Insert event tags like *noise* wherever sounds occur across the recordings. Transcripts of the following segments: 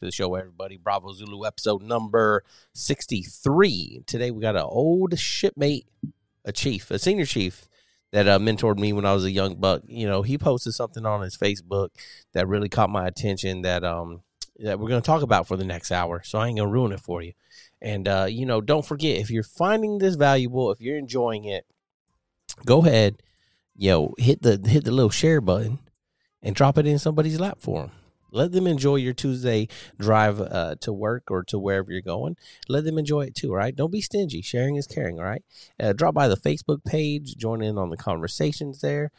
to the show, everybody. Bravo Zulu episode number 63. Today we got an old shipmate, a chief, a senior chief that uh, mentored me when I was a young buck. You know, he posted something on his Facebook that really caught my attention that um that we're going to talk about for the next hour. So I ain't going to ruin it for you. And uh, you know, don't forget if you're finding this valuable, if you're enjoying it, go ahead, yo, hit the hit the little share button and drop it in somebody's lap for them. Let them enjoy your Tuesday drive uh, to work or to wherever you're going. Let them enjoy it too, right? Don't be stingy. Sharing is caring, all right? Uh, drop by the Facebook page, join in on the conversations there.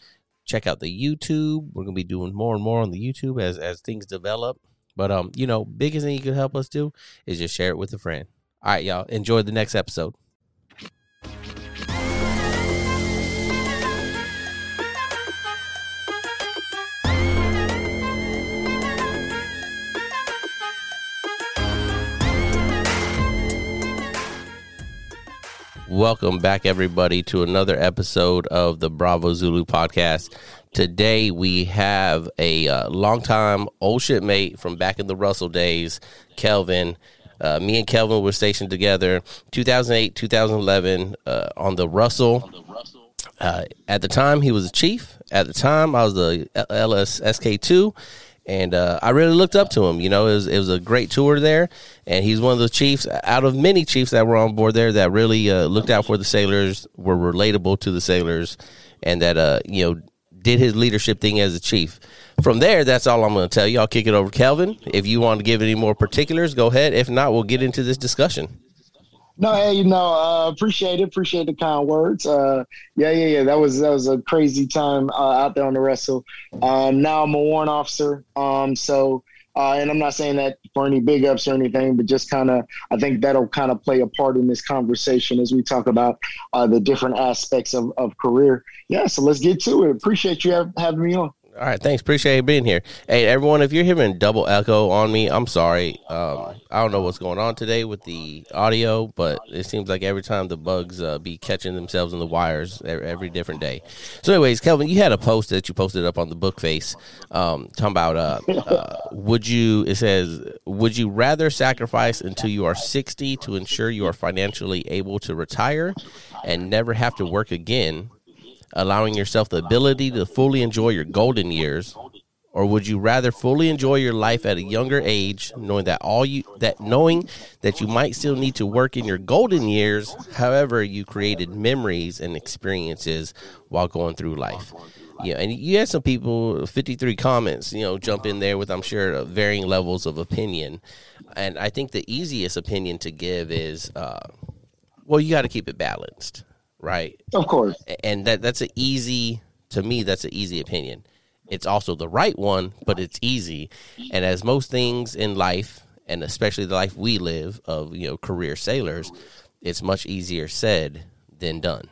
Check out the YouTube. We're gonna be doing more and more on the YouTube as as things develop. But um, you know, biggest thing you could help us do is just share it with a friend. All right, y'all. Enjoy the next episode. Welcome back, everybody, to another episode of the Bravo Zulu podcast. Today, we have a uh, longtime old shipmate from back in the Russell days, Kelvin. Uh, me and Kelvin were stationed together 2008, 2011 uh, on the Russell. Uh, at the time, he was a chief. At the time, I was the LSSK2 and uh, I really looked up to him. You know, it was, it was a great tour there, and he's one of the chiefs out of many chiefs that were on board there that really uh, looked out for the sailors, were relatable to the sailors, and that uh, you know did his leadership thing as a chief. From there, that's all I'm going to tell you. I'll kick it over, Kelvin. If you want to give any more particulars, go ahead. If not, we'll get into this discussion. No, hey, you know, uh, appreciate it. Appreciate the kind words. Uh, yeah, yeah, yeah. That was that was a crazy time uh, out there on the Russell. Um, now I'm a warrant officer. Um, so, uh, and I'm not saying that for any big ups or anything, but just kind of, I think that'll kind of play a part in this conversation as we talk about uh, the different aspects of, of career. Yeah, so let's get to it. Appreciate you have, having me on. All right, thanks. Appreciate being here. Hey, everyone, if you're hearing double echo on me, I'm sorry. Um, I don't know what's going on today with the audio, but it seems like every time the bugs uh, be catching themselves in the wires every, every, different day. So, anyways, Kelvin, you had a post that you posted up on the book face um, talking about uh, uh, would you, it says, would you rather sacrifice until you are 60 to ensure you are financially able to retire and never have to work again? Allowing yourself the ability to fully enjoy your golden years? Or would you rather fully enjoy your life at a younger age knowing that all you that knowing that you might still need to work in your golden years however you created memories and experiences while going through life? Yeah and you had some people 53 comments you know jump in there with i'm sure varying levels of opinion. And i think the easiest opinion to give is uh, well you got to keep it balanced right? Of course. And that that's an easy to me. That's an easy opinion. It's also the right one, but it's easy. And as most things in life, and especially the life we live of you know career sailors, it's much easier said than done.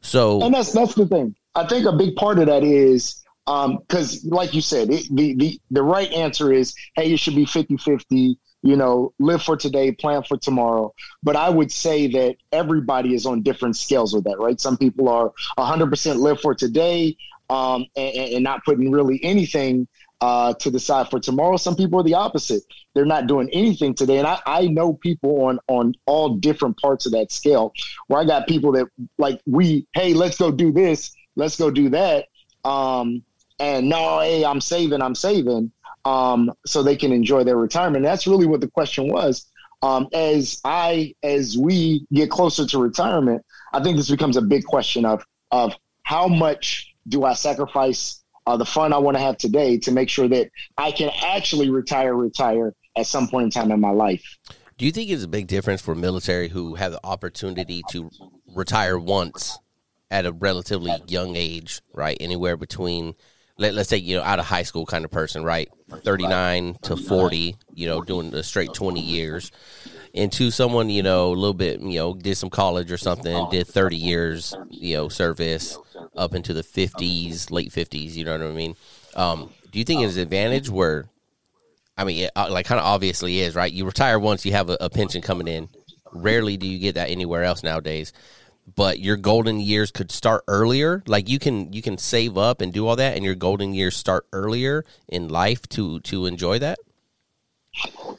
So, and that's that's the thing. I think a big part of that is because, um, like you said, it, the the the right answer is, hey, it should be 50-50 you know, live for today, plan for tomorrow. But I would say that everybody is on different scales with that, right? Some people are 100% live for today um, and, and, not putting really anything uh, to the side for tomorrow. Some people are the opposite. They're not doing anything today. And I, I know people on, on all different parts of that scale where I got people that like we, hey, let's go do this, let's go do that. Um, and no, hey, I'm saving, I'm saving um, so they can enjoy their retirement. That's really what the question was. Um, as I, as we get closer to retirement, I think this becomes a big question of of how much do I sacrifice uh, the fun I want to have today to make sure that I can actually retire, retire at some point in time in my life. Do you think it's a big difference for military who have the opportunity to retire once at a relatively young age, right? Anywhere between let, us say you know out of high school kind of person right? 39 to 40 you know doing a straight 20 years. Into someone you know a little bit you know did some college or something did 30 years you know service up into the 50s late 50s you know what i mean? Um, do you think it's an advantage where i mean it, uh, like kind of obviously is right? You retire once you have a, a pension coming in. Rarely do you get that anywhere else nowadays but your golden years could start earlier like you can you can save up and do all that and your golden years start earlier in life to to enjoy that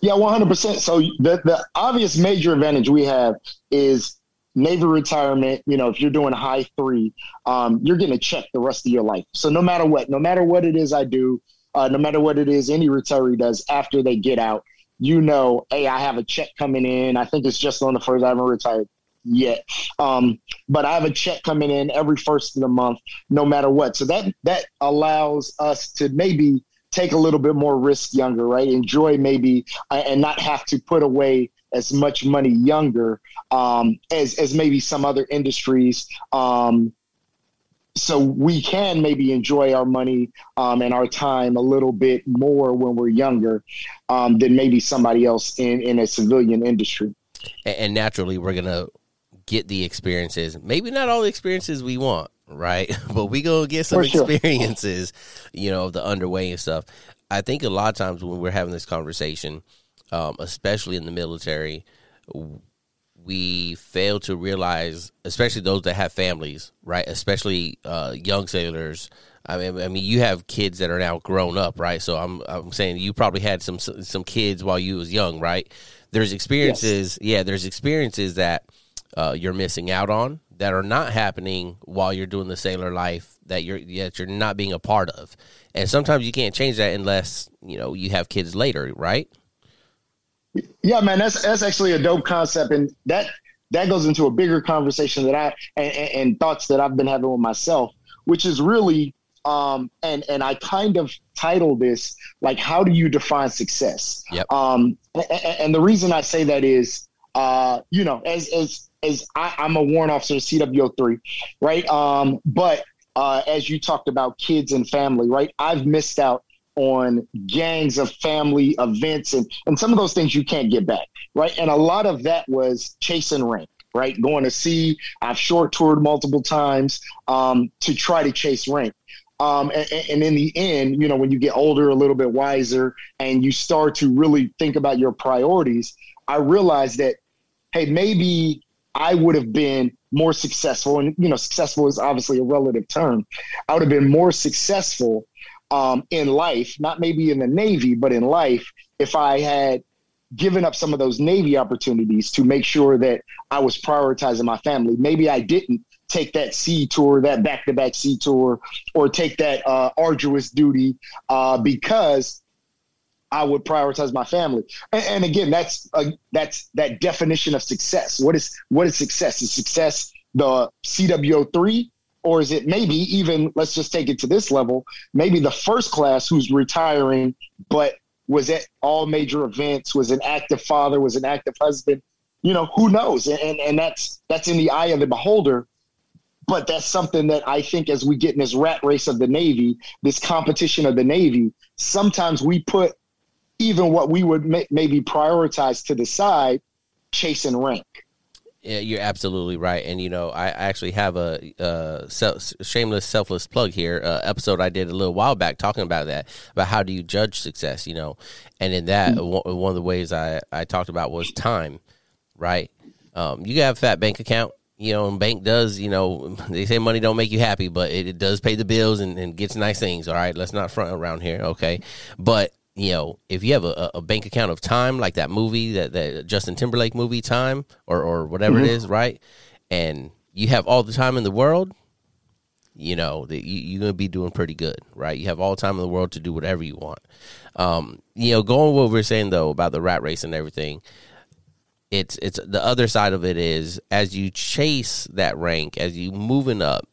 Yeah, one hundred percent. So the the obvious major advantage we have is Navy retirement. You know, if you're doing high three, um, you're getting a check the rest of your life. So no matter what, no matter what it is I do, uh, no matter what it is any retiree does after they get out, you know, hey, I have a check coming in. I think it's just on the first. I haven't retired yet, um, but I have a check coming in every first of the month, no matter what. So that that allows us to maybe take a little bit more risk younger, right? Enjoy maybe uh, and not have to put away as much money younger um, as as maybe some other industries. Um, so we can maybe enjoy our money um, and our time a little bit more when we're younger um, than maybe somebody else in, in a civilian industry. And naturally, we're gonna get the experiences. Maybe not all the experiences we want, right? *laughs* But we gonna get some sure. experiences, you know, of the underway and stuff. I think a lot of times when we're having this conversation, um, especially in the military, we fail to realize, especially those that have families, right? Especially uh, young sailors. I mean, I mean, you have kids that are now grown up, right? So I'm, I'm saying you probably had some some kids while you was young, right? There's experiences, yes. yeah. There's experiences that uh, you're missing out on that are not happening while you're doing the sailor life that you're that you're not being a part of, and sometimes you can't change that unless you know you have kids later, right? Yeah, man, that's that's actually a dope concept, and that that goes into a bigger conversation that I and, and thoughts that I've been having with myself, which is really um, and and I kind of title this like how do you define success? Yep. Um, and, and the reason I say that is, uh, you know, as as as I, am a warrant officer, CWO three, right? Um, but uh, as you talked about kids and family, right? I've missed out on gangs of family events and, and some of those things you can't get back, right? And a lot of that was chasing rank, right? Going to see, I've short toured multiple times um, to try to chase rank. Um, and, and, in the end, you know, when you get older, a little bit wiser, and you start to really think about your priorities, I realized that, hey, maybe I would have been more successful. And, you know, successful is obviously a relative term. I would have been more successful um, in life, not maybe in the Navy, but in life, if I had given up some of those Navy opportunities to make sure that I was prioritizing my family. Maybe I didn't take that sea tour, that back to back sea tour, or take that uh, arduous duty uh, because I would prioritize my family. And, and again, that's uh, that's that definition of success. What is what is success? Is success the CWO three or is it maybe even let's just take it to this level maybe the first class who's retiring but was at all major events was an active father was an active husband you know who knows and, and and that's that's in the eye of the beholder but that's something that i think as we get in this rat race of the navy this competition of the navy sometimes we put even what we would may, maybe prioritize to the side chasing rank yeah, you're absolutely right, and you know I actually have a uh, self, shameless, selfless plug here. Uh, episode I did a little while back talking about that, about how do you judge success, you know, and in that mm-hmm. one of the ways I I talked about was time, right? Um, you have a fat bank account, you know, and bank does, you know, *laughs* they say money don't make you happy, but it, it does pay the bills and, and gets nice things. All right, let's not front around here, okay? But you know, if you have a, a, bank account of time, like that movie, that, that Justin Timberlake movie, Time, or, or whatever mm-hmm. it is, right? And you have all the time in the world, you know, that you, you're going to be doing pretty good, right? You have all the time in the world to do whatever you want. Um, you know, going what we're saying though about the rat race and everything, it's it's the other side of it is as you chase that rank, as you moving up,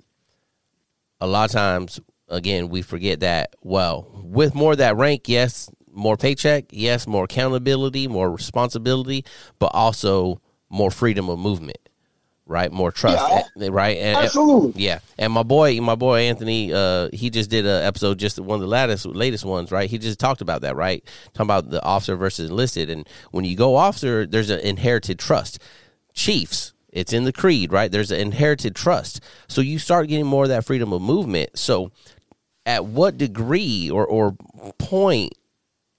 a lot of times again, we forget that, well, with more that rank, yes, more paycheck, yes, more accountability, more responsibility, but also more freedom of movement, right? More trust, yeah, eh, right? And, absolutely. And, yeah. And my boy, my boy Anthony, uh, he just did an episode, just one of the latest, latest ones, right? He just talked about that, right? Talking about the officer versus enlisted. And when you go officer, there's an inherited trust. Chiefs, it's in the creed, right? There's an inherited trust. So you start getting more of that freedom of movement. So at what degree or, or point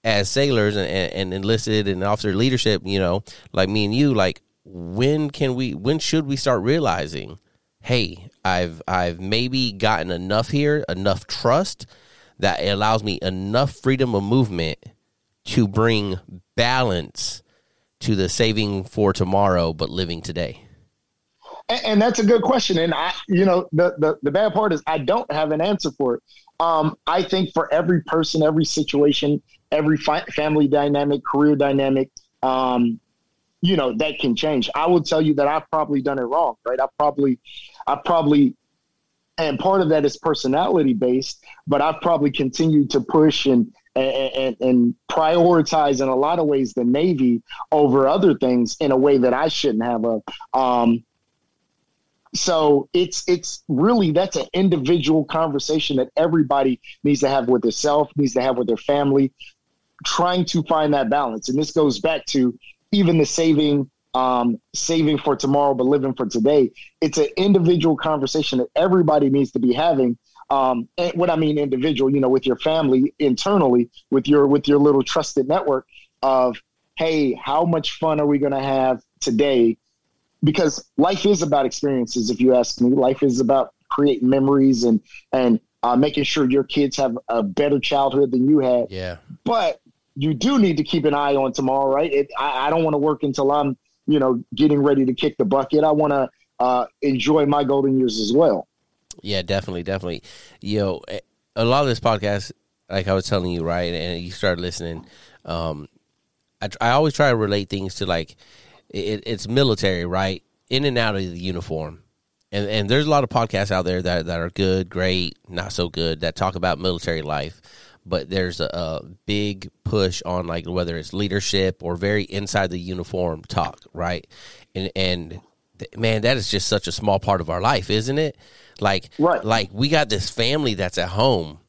as sailors and, and enlisted and officer leadership, you know, like me and you, like when can we when should we start realizing, hey, I've I've maybe gotten enough here, enough trust that it allows me enough freedom of movement to bring balance to the saving for tomorrow but living today? And, and that's a good question. And I, you know, the, the, the bad part is I don't have an answer for it. Um, I think for every person, every situation, every fi- family dynamic, career dynamic, um, you know, that can change. I will tell you that I've probably done it wrong, right? I probably, I probably, and part of that is personality based, but I've probably continued to push and, and, and prioritize in a lot of ways the Navy over other things in a way that I shouldn't have. A, um, so it's it's really that's an individual conversation that everybody needs to have with themselves, needs to have with their family, trying to find that balance. And this goes back to even the saving um, saving for tomorrow but living for today. It's an individual conversation that everybody needs to be having. Um, and what I mean individual, you know, with your family internally, with your with your little trusted network of, hey, how much fun are we going to have today? because life is about experiences. If you ask me, life is about creating memories and and uh, making sure your kids have a better childhood than you had. Yeah. But you do need to keep an eye on tomorrow, right? It, I, I, don't want to work until I'm, you know, getting ready to kick the bucket. I want to uh, enjoy my golden years as well. Yeah, definitely, definitely. You know, a lot of this podcast, like I was telling you, right, and you started listening. Um, I, I always try to relate things to like it, it's military, right? In and out of the uniform. And and there's a lot of podcasts out there that, that are good, great, not so good, that talk about military life. But there's a, a big push on like whether it's leadership or very inside the uniform talk, right? And and man, that is just such a small part of our life, isn't it? Like, right. like we got this family that's at home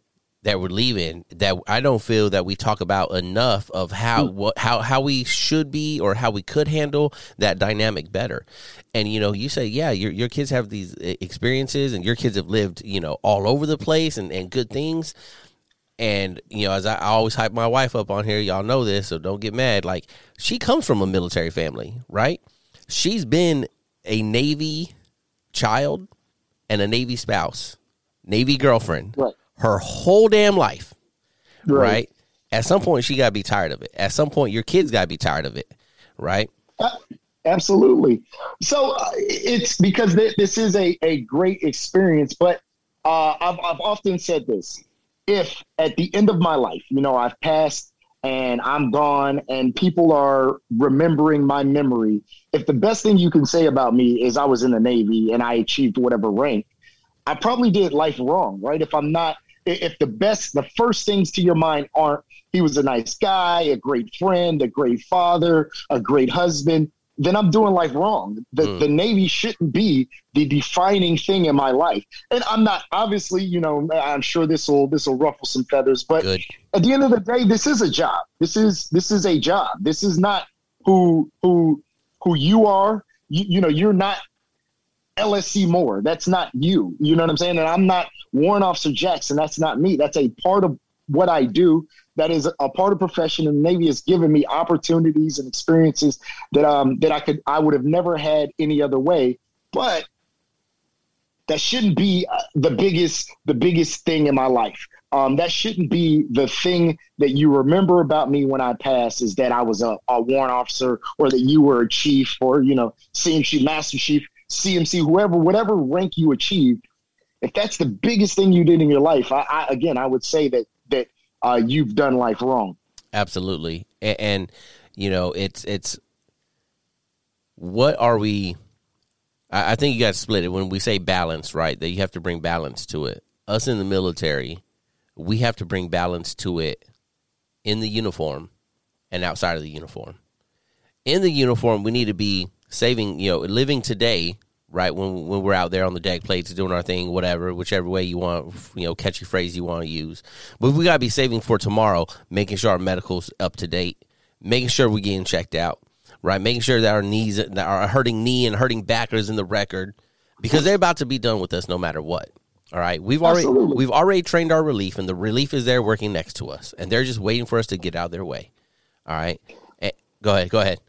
that we're leaving that I don't feel that we talk about enough of how hmm. what how how we should be or how we could handle that dynamic better. And you know, you say, yeah, your your kids have these experiences and your kids have lived, you know, all over the place and, and good things. And you know, as I, I always hype my wife up on here, y'all know this, so don't get mad. Like she comes from a military family, right? She's been a Navy child and a Navy spouse, Navy girlfriend. Right her whole damn life, right? right? At some point, she got to be tired of it. At some point, your kids got to be tired of it, right? Uh, absolutely. So uh, it's because th- this is a, a great experience, but uh, I've, I've often said this. If at the end of my life, you know, I've passed and I'm gone and people are remembering my memory, if the best thing you can say about me is I was in the Navy and I achieved whatever rank, I probably did life wrong, right? If I'm not if the best, the first things to your mind aren't he was a nice guy, a great friend, a great father, a great husband, then I'm doing life wrong. The, mm. the Navy shouldn't be the defining thing in my life. And I'm not obviously, you know, I'm sure this will this will ruffle some feathers, but Good. at the end of the day, this is a job. This is this is a job. This is not who who who you are. You, you know, you're not LSC Moore. That's not you. You know what I'm saying? And I'm not Warrant Officer Jackson. That's not me. That's a part of what I do. That is a part of profession, and Navy has given me opportunities and experiences that um that I could I would have never had any other way. But that shouldn't be uh, the biggest the biggest thing in my life. Um, that shouldn't be the thing that you remember about me when I pass is that I was a, a warrant officer or that you were a chief or you know CMC master chief, CMC, whoever, whatever rank you achieved if that's the biggest thing you did in your life, I, I again, I would say that that uh, you've done life wrong. Absolutely, and, and you know, it's it's what are we? I, I think you got to split it when we say balance, right? That you have to bring balance to it. Us in the military, we have to bring balance to it in the uniform and outside of the uniform. In the uniform, we need to be saving, you know, living today right when when we're out there on the deck plates doing our thing whatever whichever way you want you know catchy phrase you want to use. But we got to be saving for tomorrow making sure our medical's up to date making sure we're getting checked out right? Making sure that our knees that our hurting knee and hurting back is in the record because they're about to be done with us no matter what all right? We've already Absolutely. we've already trained our relief and the relief is there working next to us and they're just waiting for us to get out of their way all right? Eh, go ahead go ahead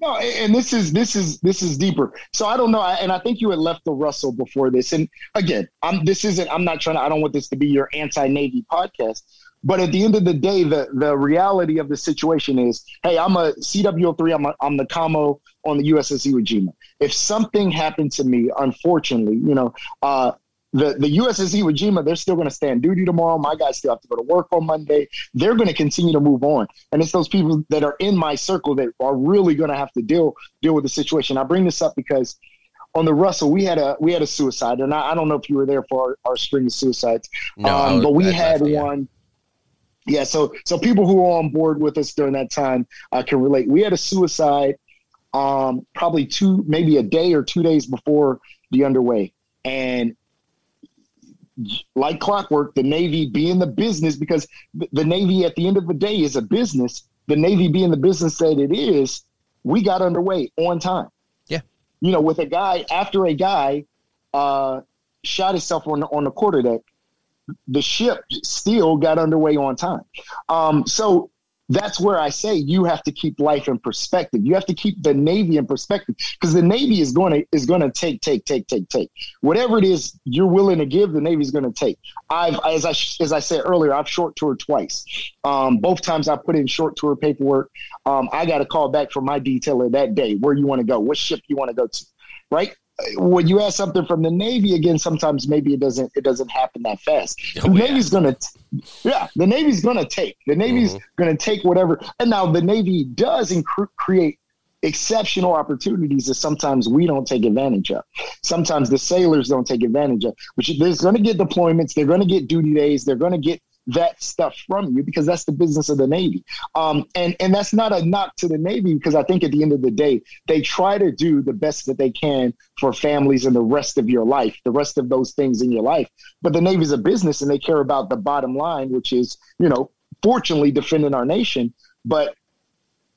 no, and this is this is this is deeper. So I don't know, and I think you had left the Russell before this. And again, I'm this isn't. I'm not trying to. I don't want this to be your anti-Navy podcast, But at the end of the day, the the reality of the situation is, hey, I'm a CWO3. I'm a, I'm the commo on the USS Iwo Jima. If something happened to me, unfortunately, you know, uh, the, the USS Iwo Jima, they're still going to stand duty tomorrow. My guys still have to go to work on Monday. They're going to continue to move on. And it's those people that are in my circle that are really going to have to deal deal with the situation. I bring this up because on the Russell, we had a we had a suicide, and I, I don't know if you were there for our, our string of suicides, no, um, but we had left, one. Yeah. yeah, so so people who were on board with us during that time uh, can relate. We had a suicide, um, probably two, maybe a day or two days before the underway, and like clockwork, the Navy being the business, because the Navy at the end of the day is a business. The Navy being the business that it is, we got underway on time. Yeah. You know, with a guy after a guy uh, shot himself on on the quarterdeck, the ship still got underway on time. Um, so that's where I say you have to keep life in perspective. You have to keep the Navy in perspective because the Navy is going to is going to take, take, take, take, take. Whatever it is you're willing to give, the Navy is going to take. I've as I as I said earlier, I've short toured twice. Um, both times I put in short tour paperwork. Um, I got a call back from my detailer that day. Where you want to go? What ship you want to go to? Right when you ask something from the Navy again, sometimes maybe it doesn't it doesn't happen that fast. Oh, the Navy's gonna, yeah, the Navy's gonna take. The Navy's mm-hmm. gonna take whatever. And now the Navy does inc- create exceptional opportunities that sometimes we don't take advantage of. Sometimes the sailors don't take advantage of. Which there's going to get deployments. They're going to get duty days. They're going to get that stuff from you because that's the business of the Navy. Um, and and that's not a knock to the Navy because I think at the end of the day they try to do the best that they can for families and the rest of your life, the rest of those things in your life. But the Navy's a business and they care about the bottom line, which is you know fortunately defending our nation. But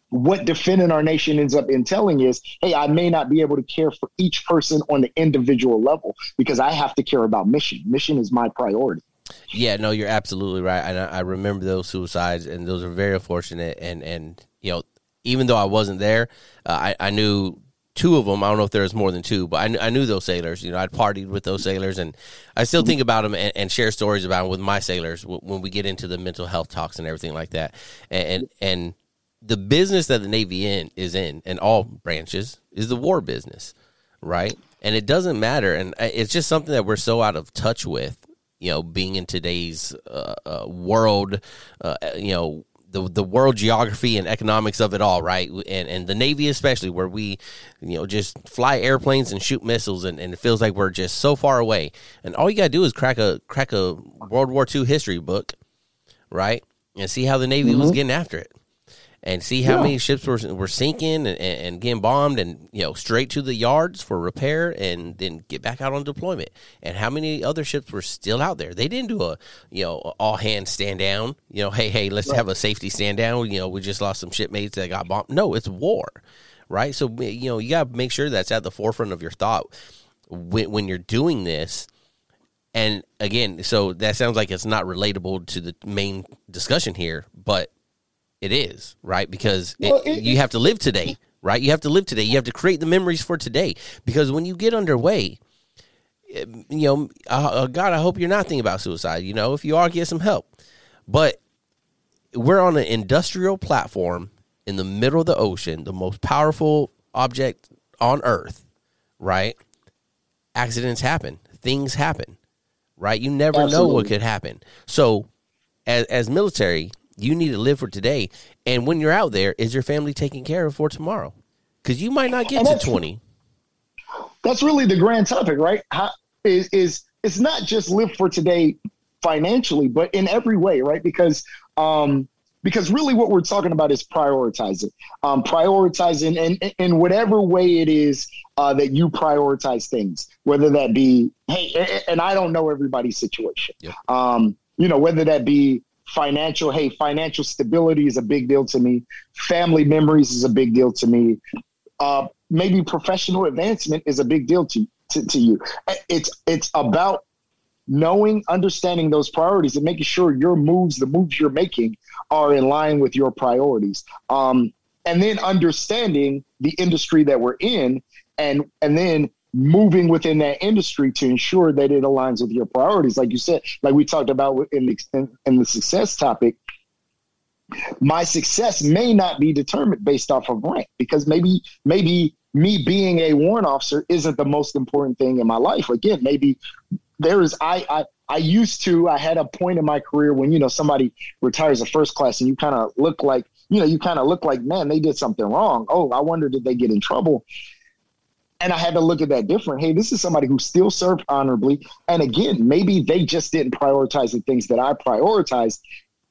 what defending our nation ends up entailing is, hey, I may not be able to care for each person on the individual level because I have to care about mission. Mission is my priority. Yeah, no, you're absolutely right. And I, I remember those suicides, and those are very unfortunate. And and you know, even though I wasn't there, uh, I I knew two of them. I don't know if there was more than two, but I, I knew those sailors. You know, I'd partied with those sailors, and I still think about them and, and share stories about them with my sailors when we get into the mental health talks and everything like that. And, and the business that the Navy in is in, and all branches, is the war business, right? And it doesn't matter, and uh, it's just something that we're so out of touch with you know, being in today's uh, uh, world, uh, you know, the the world geography and economics of it all, right? And and the Navy especially, where we, you know, just fly airplanes and shoot missiles, and, and it feels like we're just so far away. And all you gotta do is crack a crack a World War II history book, right? And see how the Navy mm-hmm. was getting after it and see how yeah. many ships were were sinking and, and, getting bombed and you know straight to the yards for repair and then get back out on deployment. And how many other ships were still out there? They didn't do a you know all hands stand down you know hey hey let's right. have a safety stand down. You know we just lost some shipmates that got bombed. No it's war right? So you know you got to make sure that's at the forefront of your thought when, when you're doing this. And again so that sounds like it's not relatable to the main discussion here but it is right because well, it, you have to live today, right? You have to live today. You have to create the memories for today because when you get underway, eh, you know, uh, God, I hope you're not thinking about suicide. You know, if you are, get some help. But we're on an industrial platform in the middle of the ocean, the most powerful object on Earth, right? Accidents happen, things happen, right? You never Absolutely. know what could happen. So, as, as military, you need to live for today. And when you're out there, is your family taken care of for tomorrow? Because you might not get to 20. That's really the grand topic, right? How, is is it's not just live for today financially, but in every way, right? Because um, because really what we're talking about is prioritizing, um, prioritizing in, in whatever way it is uh, that you prioritize things, whether that be, hey, and I don't know everybody's situation. Yep. Um, you know, whether that be financial hey financial stability is a big deal to me. Family memories is a big deal to me. Uh, maybe professional advancement is a big deal to, to, to you. It's it's about knowing understanding those priorities and making sure your moves the moves you're making are in line with your priorities. Um, and then understanding the industry that we're in and and then moving within that industry to ensure that it aligns with your priorities. Like you said, like we talked about in the, in, in the success topic, my success may not be determined based off of rank because maybe maybe me being a warrant officer isn't the most important thing in my life. Again, maybe there is I I I used to I had a point in my career when you know somebody retires a first class and you kind of look like you know you kind of look like man they did something wrong. Oh, I wonder did they get in trouble? And I had to look at that different. Hey, this is somebody who still served honorably. And again, maybe they just didn't prioritize the things that I prioritized.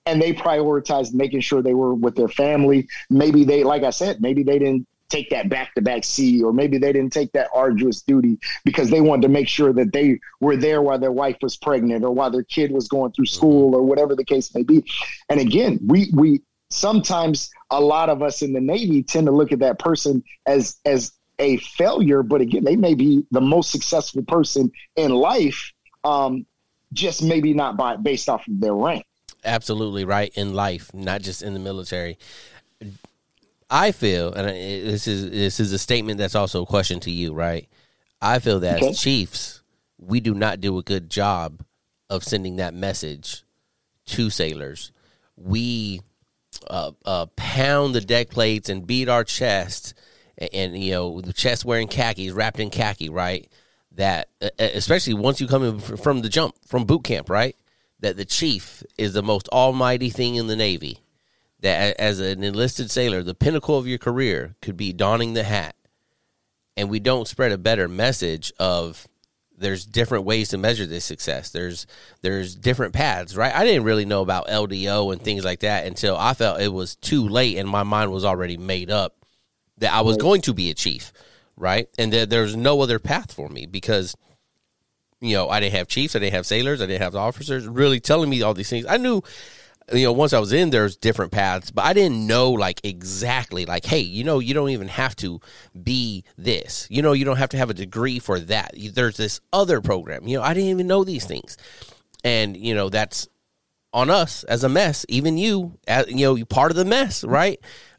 And they prioritized making sure they were with their family. Maybe they, like I said, maybe they didn't take that back to back seat, or maybe they didn't take that arduous duty because they wanted to make sure that they were there while their wife was pregnant or while their kid was going through mm-hmm. school or whatever the case may be. And again, we we sometimes a lot of us in the Navy tend to look at that person as as a failure, but again, they may be the most successful person in life, um, just maybe not by based off of their rank. Absolutely right in life, not just in the military. I feel, and this is this is a statement that's also a question to you, right? I feel that okay. as chiefs, we do not do a good job of sending that message to sailors. We uh, uh, pound the deck plates and beat our chest and, you know the chest wearing khakis, wrapped in khaki, right? That especially once you come in from the jump from boot camp, right? That the chief is the most almighty thing in the Navy. That as an enlisted sailor, the pinnacle of your career could be donning the hat, and we don't spread a better message of there's different ways to measure this success. There's there's different paths, right? I didn't really know about LDO and things like that until I felt it was too late and my mind was already made up that I was going to be a chief, right? And that there's no other path for me because you know, I didn't have chiefs, I didn't have sailors, I didn't have officers really telling me all these things. I knew you know, once I was in, there's different paths, but I didn't know like exactly like, hey, you know, you don't even have to be this. You know, you don't have to have a degree for that. There's this other program. You know, I didn't even know these things, and you know, that's on us as a mess. Even you, as, you know, you part of the mess, right?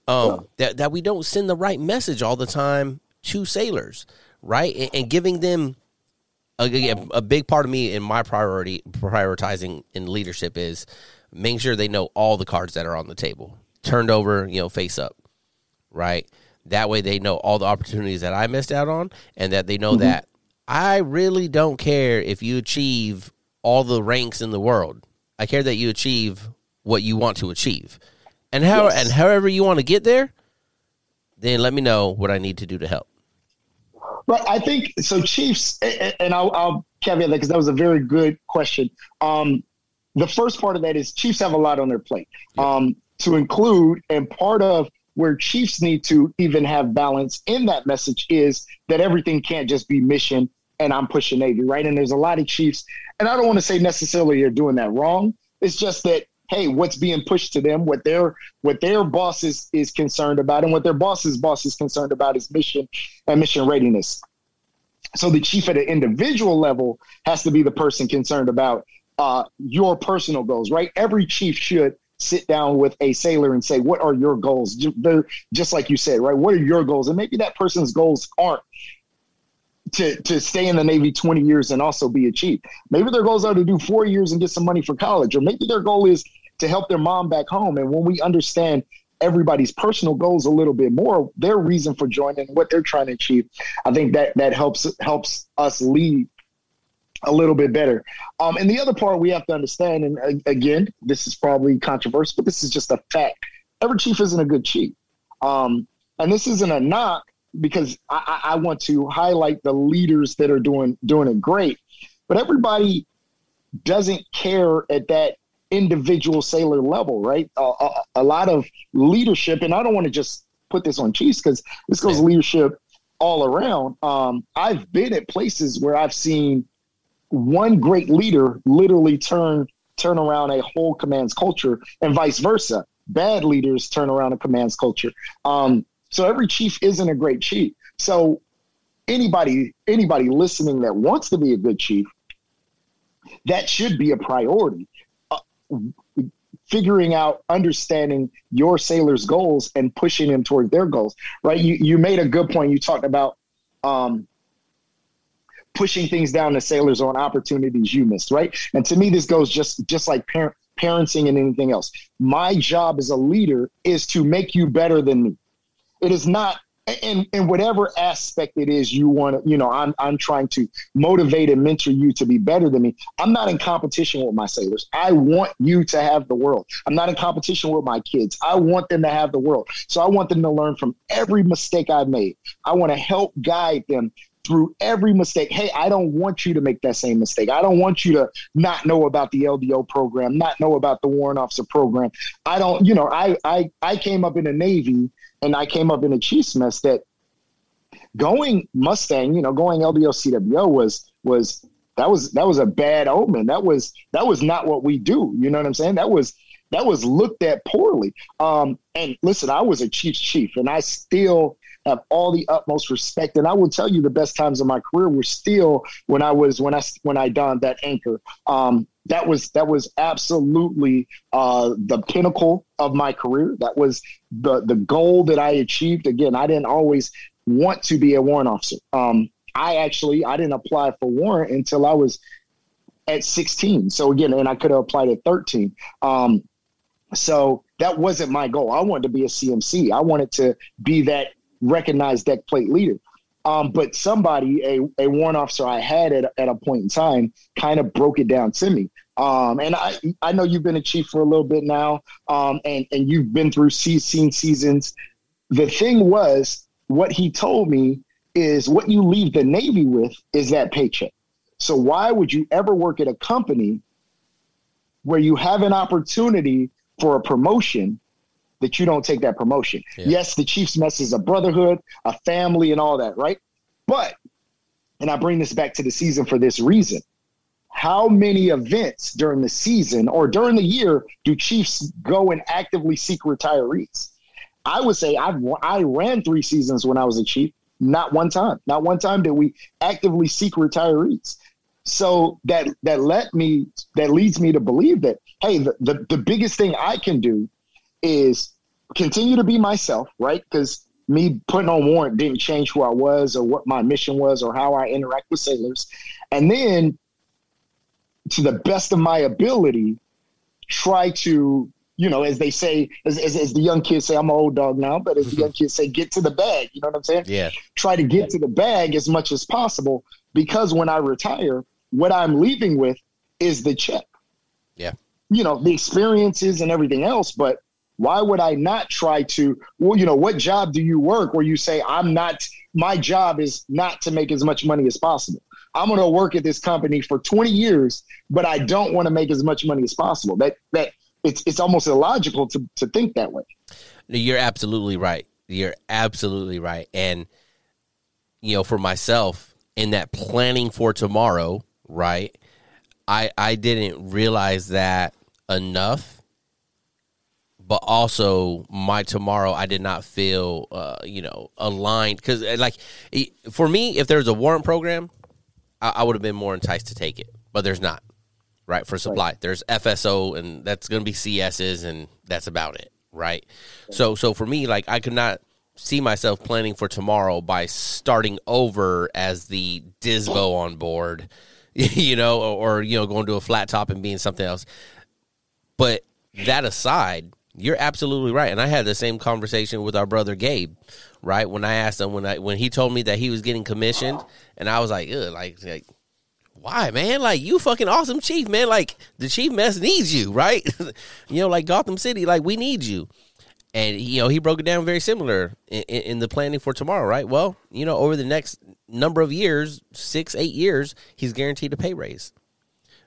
Um, that that we don't send the right message all the time to sailors, right? And, and giving them a, a, big part of me in my priority prioritizing in leadership is making sure they know all the cards that are on the table, turned over, you know, face up, right? That way they know all the opportunities that I missed out on, and that they know mm-hmm. that I really don't care if you achieve all the ranks in the world. I care that you achieve what you want to achieve and how yes. and however you want to get there, then let me know what I need to do to help. Right. I think so. Chiefs, and I'll, I'll caveat that because that was a very good question. Um, the first part of that is Chiefs have a lot on their plate um, to include, and part of where Chiefs need to even have balance in that message is that everything can't just be mission and I'm pushing Navy, right? And there's a lot of Chiefs, and I don't want to say necessarily you're doing that wrong. It's just that hey, what's being pushed to them, what their what their boss is, is concerned about, and what their boss's boss is concerned about is mission and mission readiness. So the chief at an individual level has to be the person concerned about uh, your personal goals, right? Every chief should sit down with a sailor and say, "What are your goals?" Just like you said, right? What are your goals? And maybe that person's goals aren't to to stay in the Navy 20 years and also be a chief. Maybe their goals are to do four years and get some money for college, or maybe their goal is to help their mom back home. And when we understand everybody's personal goals a little bit more, their reason for joining, what they're trying to achieve, I think that that helps helps us lead a little bit better. Um, and the other part we have to understand, and uh, again, this is probably controversial, but this is just a fact. Every chief isn't a good chief. Um, and this isn't a knock because I, I want to highlight the leaders that are doing doing it great. But everybody doesn't care at that individual sailor level, right? Uh, a, a, lot of leadership, and I don't want to just put this on Chiefs because this goes leadership all around. Um, I've been at places where I've seen one great leader literally turn turn around a whole command's culture, and vice versa. Bad leaders turn around a command's culture. Um, so every chief isn't a great chief. So anybody anybody listening that wants to be a good chief, that should be a priority figuring out understanding your sailors goals and pushing them toward their goals right you you made a good point you talked about um pushing things down to sailors on opportunities you missed, right? And to me, this goes just just like parent parenting and anything else. My job as a leader is to make you better than me. It is not in, in whatever aspect it is you want to, you know, I'm, I'm trying to motivate and mentor you to be better than me. I'm not in competition with my sailors. I want you to have the world. I'm not in competition with my kids. I want them to have the world. So I want them to learn from every mistake I've made. I want to help guide them through every mistake. Hey, I don't want you to make that same mistake. I don't want you to not know about the LDO program, not know about the warrant officer program. I don't, you know, I I I came up in the Navy and I came up in a Chiefs mess that going Mustang, you know, going LDO CWO was was that was that was a bad omen. That was that was not what we do. You know what I'm saying? That was that was looked at poorly. Um, and listen, I was a Chiefs chief, and I still have all the utmost respect. And I will tell you, the best times of my career were still when I was when I when I donned that anchor. Um, that was that was absolutely uh, the pinnacle of my career. That was the the goal that I achieved. Again, I didn't always want to be a warrant officer. Um, I actually I didn't apply for warrant until I was at 16. So again, and I could have applied at 13. Um, so that wasn't my goal. I wanted to be a CMC. I wanted to be that recognized deck plate leader. Um, but somebody, a, a warrant officer I had at, at a point in time, kind of broke it down to me. Um, and I, I know you've been a chief for a little bit now, um, and, and you've been through seen seasons. The thing was, what he told me is what you leave the Navy with is that paycheck. So why would you ever work at a company where you have an opportunity for a promotion that you don't take that promotion. Yeah. Yes, the Chiefs mess is a brotherhood, a family, and all that, right? But, and I bring this back to the season for this reason. How many events during the season or during the year do Chiefs go and actively seek retirees? I would say I I ran three seasons when I was a chief. Not one time. Not one time did we actively seek retirees. So that that let me that leads me to believe that hey, the, the, the biggest thing I can do is continue to be myself, right? Because me putting on warrant didn't change who I was or what my mission was or how I interact with sailors. And then, to the best of my ability, try to, you know, as they say, as, as, as the young kids say, I'm an old dog now, but as the *laughs* young kids say, get to the bag. You know what I'm saying? Yeah. Try to get to the bag as much as possible because when I retire, what I'm leaving with is the check. Yeah. You know, the experiences and everything else, but why would I not try to? Well, you know, what job do you work where you say, I'm not, my job is not to make as much money as possible? I'm going to work at this company for 20 years, but I don't want to make as much money as possible. That, that, it's, it's almost illogical to, to think that way. You're absolutely right. You're absolutely right. And, you know, for myself, in that planning for tomorrow, right? I I didn't realize that enough but also my tomorrow I did not feel uh, you know aligned because uh, like for me if there's a warrant program I, I would have been more enticed to take it but there's not right for supply right. there's FSO and that's going to be CSs and that's about it right? right so so for me like I could not see myself planning for tomorrow by starting over as the Disbo on board *laughs* you know or, or you know going to a flat top and being something else but that aside you're absolutely right. And I had the same conversation with our brother Gabe, right? When I asked him when I when he told me that he was getting commissioned, and I was like, like, like, why, man? Like, you fucking awesome chief, man. Like, the chief mess needs you, right? *laughs* you know, like Gotham City, like we need you. And you know, he broke it down very similar in, in the planning for tomorrow, right? Well, you know, over the next number of years, six, eight years, he's guaranteed a pay raise.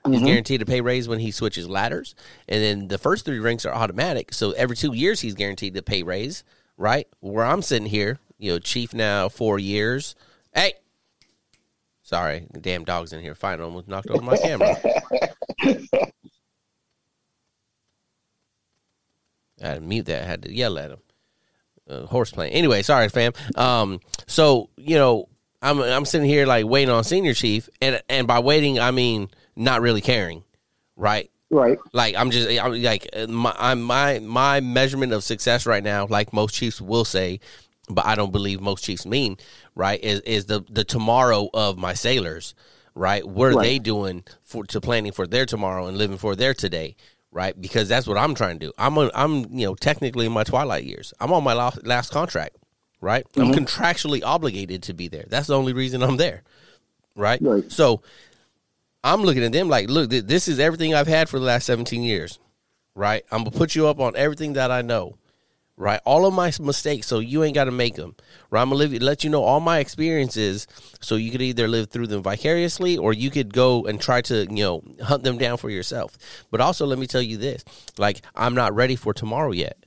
He's mm-hmm. guaranteed a pay raise when he switches ladders, and then the first three ranks are automatic. So every two years, he's guaranteed a pay raise. Right where I'm sitting here, you know, chief now four years. Hey, sorry, damn dog's in here fighting. Almost knocked over my camera. I had to mute that. I had to yell at him. Uh, horse playing. Anyway, sorry, fam. Um, so you know, I'm I'm sitting here like waiting on senior chief, and and by waiting, I mean not really caring, right? Right. Like I'm just I'm like my I'm, my my measurement of success right now, like most chiefs will say, but I don't believe most chiefs mean, right? Is is the the tomorrow of my sailors, right? What are right. they doing for to planning for their tomorrow and living for their today, right? Because that's what I'm trying to do. I'm a, I'm you know technically in my twilight years. I'm on my last, last contract, right? Mm-hmm. I'm contractually obligated to be there. That's the only reason I'm there, right? right? So I'm looking at them like, look, this is everything I've had for the last 17 years, right? I'm gonna put you up on everything that I know right? All of my mistakes, so you ain't got to make them. Right? I'm gonna let you know all my experiences, so you could either live through them vicariously, or you could go and try to, you know, hunt them down for yourself. But also, let me tell you this: like, I'm not ready for tomorrow yet.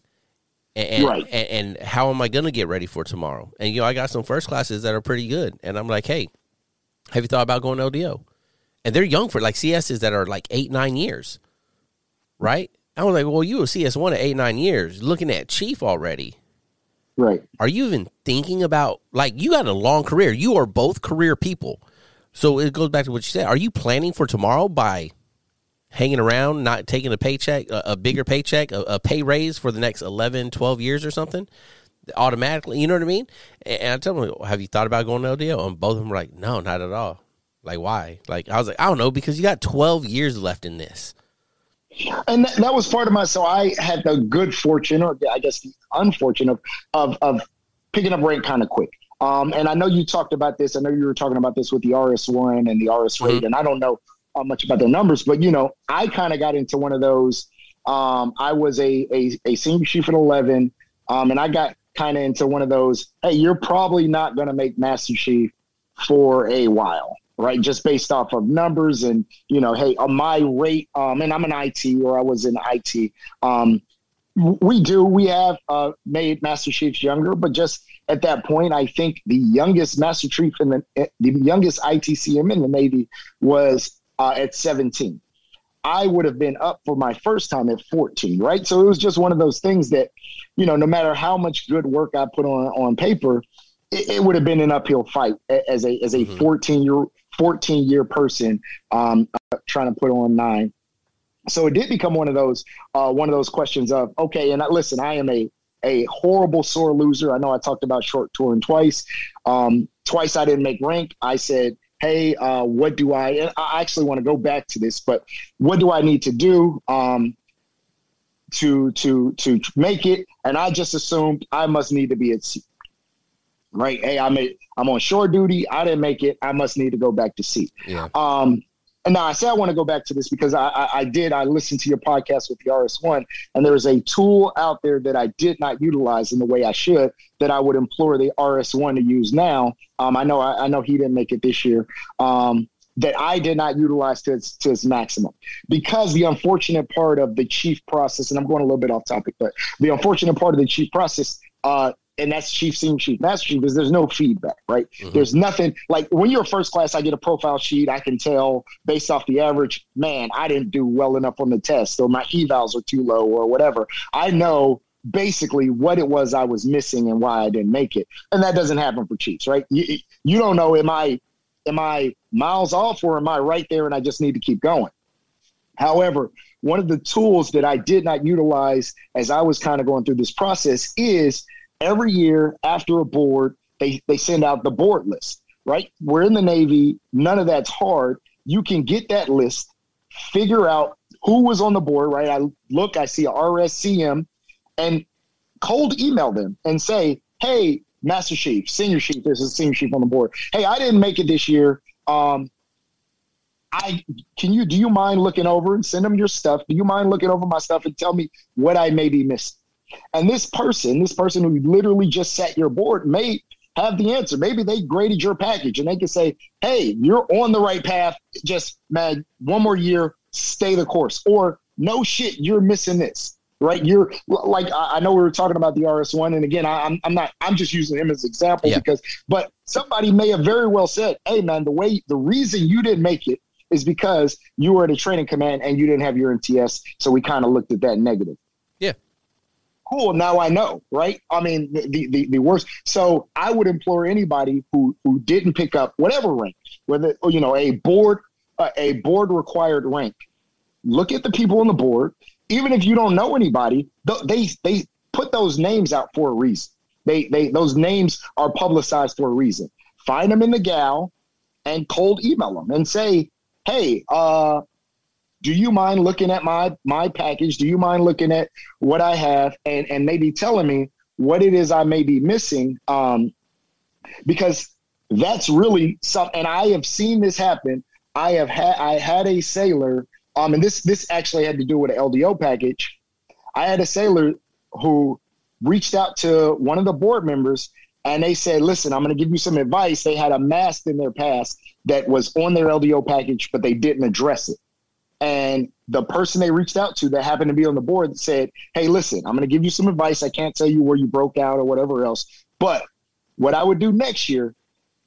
And, right. and, and how am I gonna get ready for tomorrow? And you know, I got some first classes that are pretty good, and I'm like, hey, have you thought about going LDO? And they're young for like CSs that are like eight, nine years, right? I was like, well, you were CS1 at eight, nine years, looking at Chief already. Right. Are you even thinking about, like, you got a long career. You are both career people. So it goes back to what you said. Are you planning for tomorrow by hanging around, not taking a paycheck, a, a bigger paycheck, a, a, pay raise for the next 11, 12 years or something? Automatically, you know what I mean? And I tell them, have you thought about going to LDO? And both of them were like, no, not at all. Like, why? Like, I was like, I don't know, because you got 12 years left in this. And that, that, was part of my. So I had the good fortune, or I guess the unfortunate, of of, of picking up rank kind of quick. Um, and I know you talked about this. I know you were talking about this with the RS one and the RS rate, mm-hmm. and I don't know uh, much about their numbers, but you know, I kind of got into one of those. Um, I was a, a, a senior chief at eleven, um, and I got kind of into one of those. Hey, you're probably not going to make master chief for a while right? Just based off of numbers and, you know, hey, on my rate, um, and I'm an IT or I was in IT. Um, we do, we have uh, made Master Chiefs younger, but just at that point, I think the youngest Master Chief in the, eh, the youngest ITCM in the Navy was uh, at 17. I would have been up for my first time at 14, right? So it was just one of those things that, you know, no matter how much good work I put on on paper, it, it would have been an uphill fight as a as a mm-hmm. 14 year 14 year person um, uh, trying to put on nine. So it did become one of those uh, one of those questions of okay, and I, listen, I am a a horrible sore loser. I know I talked about short touring twice. Um, twice I didn't make rank. I said, hey, uh, what do I? And I actually want to go back to this, but what do I need to do? Um, to to to make it and i just assumed i must need to be at right? Hey, I'm a, I'm on shore duty. I didn't make it. I must need to go back to sea. Yeah. Um, and now I say I want to go back to this because I, I, I did. I listened to your podcast with the RS1, and there is a tool out there that I did not utilize in the way I should that I would implore the RS1 to use now. Um, I know I, I, know he didn't make it this year. Um, that I did not utilize to its, to its maximum because the unfortunate part of the chief process, and I'm going a little bit off topic, but the unfortunate part of the chief process uh, and that's chief, senior chief, master chief, is there's no feedback, right? Mm-hmm. There's nothing like when you're first class, I get a profile sheet. I can tell based off the average, man, I didn't do well enough on the test, or my evals are too low, or whatever. I know basically what it was I was missing and why I didn't make it. And that doesn't happen for chiefs, right? You, you don't know, am I am I miles off or am I right there and I just need to keep going? However, one of the tools that I did not utilize as I was kind of going through this process is every year after a board, they, they send out the board list, right? We're in the Navy. None of that's hard. You can get that list, figure out who was on the board, right? I look, I see a RSCM and cold email them and say, hey, Master Chief, Senior Chief, this is Senior Chief on the board. Hey, I didn't make it this year. Um, I can you do you mind looking over and send them your stuff? Do you mind looking over my stuff and tell me what I may be missing? And this person, this person who literally just set your board, may have the answer. Maybe they graded your package and they can say, hey, you're on the right path. Just, man, one more year, stay the course. Or, no shit, you're missing this, right? You're like, I, know we were talking about the RS1. And again, I, am I'm not, I'm just using him as example yeah. because, but somebody may have very well said, hey, man, the way, the reason you didn't make it is because you were at a training command and you didn't have your MTS. So we kind of looked at that negative cool. Now I know, right? I mean, the, the, the worst. So I would implore anybody who, who didn't pick up whatever rank, whether, you know, a board, uh, a board required rank, look at the people on the board. Even if you don't know anybody, they, they put those names out for a reason they they those names are publicized for a reason. Find them in the gal and cold email them and say, "Hey, uh, do you mind looking at my my package? Do you mind looking at what I have and and maybe telling me what it is I may be missing?" Um, because that's really something. And I have seen this happen. I have had I had a sailor, um, and this this actually had to do with an LDO package. I had a sailor who reached out to one of the board members and they said, listen, I'm going to give you some advice. They had a mast in their past that was on their LDO package, but they didn't address it. And the person they reached out to that happened to be on the board said, hey, listen, I'm going to give you some advice. I can't tell you where you broke out or whatever else. But what I would do next year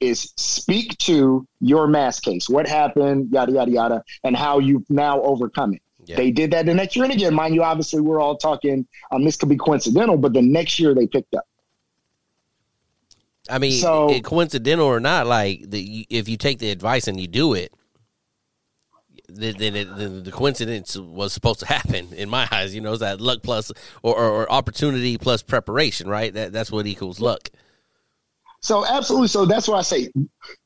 is speak to your mast case. What happened, yada, yada, yada, and how you've now overcome it. Yeah. They did that the next year. And again, mind you, obviously, we're all talking, um, this could be coincidental, but the next year they picked up. I mean, so, it, coincidental or not, like the, if you take the advice and you do it, then, it, then the coincidence was supposed to happen in my eyes. You know, it's that luck plus or, or, or opportunity plus preparation, right? That that's what equals luck. So absolutely. So that's why I say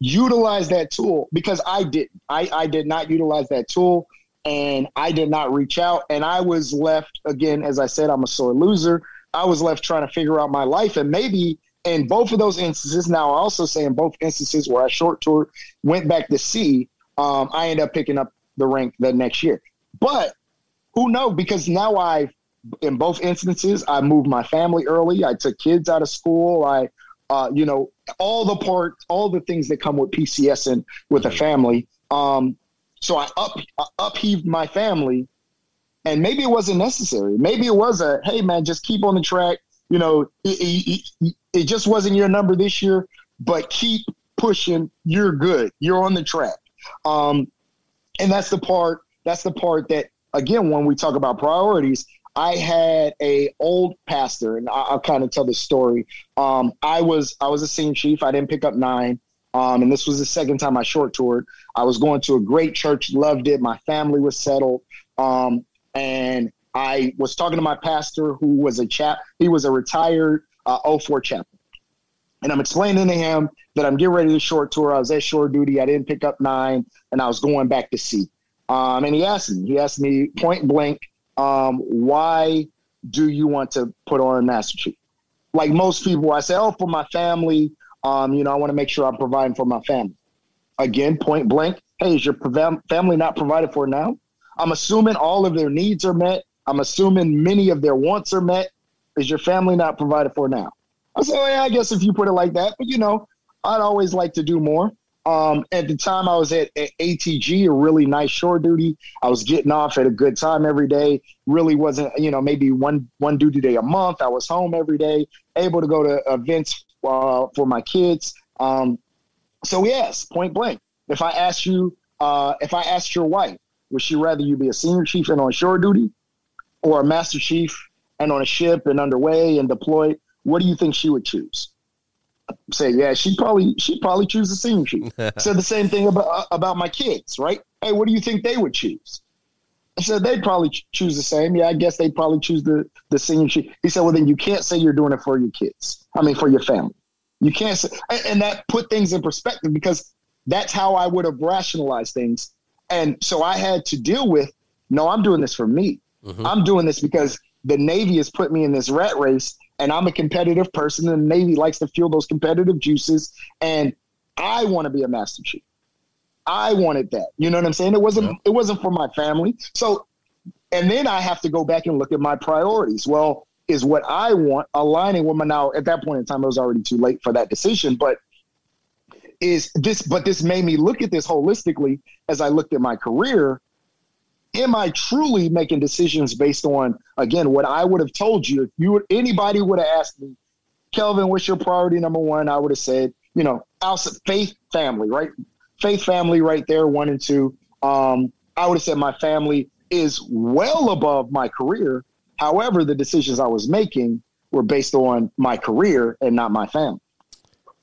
utilize that tool because I did. I, I did not utilize that tool and I did not reach out. And I was left again, as I said, I'm a sore loser. I was left trying to figure out my life. And maybe in both of those instances, now I also say in both instances where I short tour went back to sea, um, I end up picking up the rank the next year. But who knows? Because now I, in both instances, I moved my family early. I took kids out of school. I uh, you know, all the parts, all the things that come with PCS and with a family. Um, so I up uh, upheaved my family, and maybe it wasn't necessary. Maybe it was a hey man, just keep on the track. You know, it, it, it just wasn't your number this year, but keep pushing. You're good. You're on the track. Um, and that's the part. That's the part that again, when we talk about priorities, I had a old pastor, and I'll, kind of tell the story. Um, I was I was a senior chief. I didn't pick up nine, um, and this was the second time I short toured. I was going to a great church, loved it. My family was settled, um, and I was talking to my pastor, who was a chap. He was a retired uh, 04 chaplain. And I'm explaining to him that I'm getting ready to short tour. I was at shore duty. I didn't pick up nine, and I was going back to sea. Um, and he asked me, he asked me point blank, um, why do you want to put on a Master Chief? Like most people, I say, oh, for my family. Um, you know, I want to make sure I'm providing for my family. Again, point blank. Hey, is your family not provided for now? I'm assuming all of their needs are met. I'm assuming many of their wants are met. Is your family not provided for now? I say, well, yeah, I guess if you put it like that, but you know, I'd always like to do more. Um, at the time, I was at, at, ATG, a really nice shore duty. I was getting off at a good time every day. Really wasn't, you know, maybe one one duty day a month. I was home every day, able to go to events uh, for my kids. Um, so yes, point blank. If I asked you, uh, if I asked your wife, would she rather you be a senior chief and on shore duty, or a master chief and on a ship and underway and deployed? What do you think she would choose? say, yeah, she'd probably she'd probably choose the senior chief. *laughs* said the same thing about about my kids, right? Hey, what do you think they would choose? I said they'd probably choose the same. Yeah, I guess they'd probably choose the the senior chief. He said, well, then you can't say you're doing it for your kids. I mean, for your family. You can't say, and that put things in perspective because that's how I would have rationalized things. And so I had to deal with, no, I'm doing this for me. Mm-hmm. I'm doing this because the Navy has put me in this rat race and I'm a competitive person, and the Navy likes to feel those competitive juices. And I want to be a Master Chief. I wanted that. You know what I'm saying? It wasn't. Yeah. It wasn't for my family. So, and then I have to go back and look at my priorities. Well, is what I want aligning with my now? At that point in time, it was already too late for that decision. But is this? But this made me look at this holistically as I looked at my career am I truly making decisions based on again what I would have told you if you would anybody would have asked me, Kelvin, what's your priority number one? I would have said, you know, faith, family, right? Faith, family, right there, one and two. Um, I would have said my family is well above my career. However, the decisions I was making were based on my career and not my family.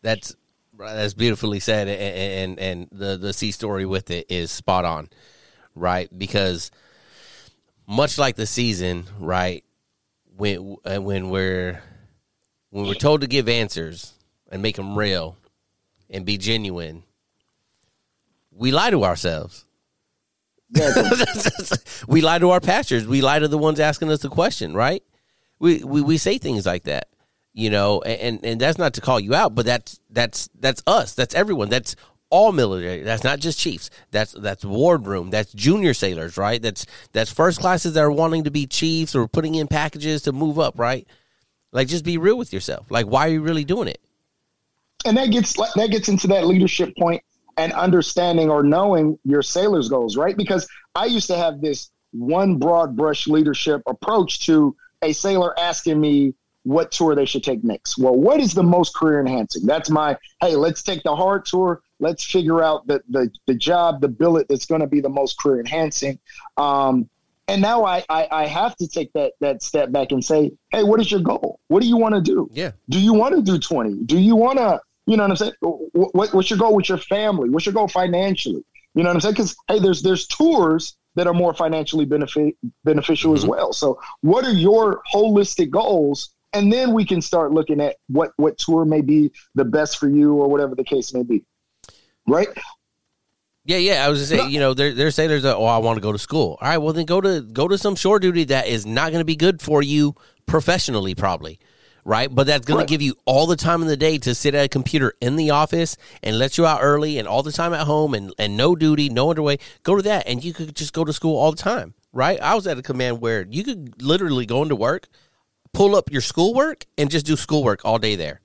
That's that's beautifully said, and and, and the the sea story with it is spot on right? Because much like the season, right? When uh, when we're when we're told to give answers and make them real and be genuine, we lie to ourselves. *laughs* we lie to our pastors. We lie to the ones asking us the question, right? We, we we say things like that, you know, and and that's not to call you out, but that's that's that's us. That's everyone. That's all military. That's not just chiefs. That's that's wardroom. That's junior sailors, right? That's that's first classes that are wanting to be chiefs or putting in packages to move up, right? Like, just be real with yourself. Like, why are you really doing it? And that gets that gets into that leadership point and understanding or knowing your sailor's goals, right? Because I used to have this one broad brush leadership approach to a sailor asking me what tour they should take next. Well, what is the most career enhancing? That's my hey, let's take the hard tour. Let's figure out the the, the job, the billet that's going to be the most career enhancing. Um, and now I, I, I have to take that that step back and say, hey, what is your goal? What do you want to do? Yeah. Do you want to do twenty? Do you want to you know what I'm saying? What, what's your goal with your family? What's your goal financially? You know what I'm saying? Because hey, there's there's tours that are more financially benefit beneficial mm-hmm. as well. So, what are your holistic goals? And then we can start looking at what what tour may be the best for you, or whatever the case may be. Right? Yeah, yeah. I was just saying, you know, they're they're saying there's a oh, I want to go to school. All right, well then go to go to some shore duty that is not going to be good for you professionally, probably right? But that's going right. to give you all the time in the day to sit at a computer in the office and let you out early and all the time at home and, and no duty, no underway. Go to that and you could just go to school all the time, right? I was at a command where you could literally go into work, pull up your schoolwork, and just do schoolwork all day there.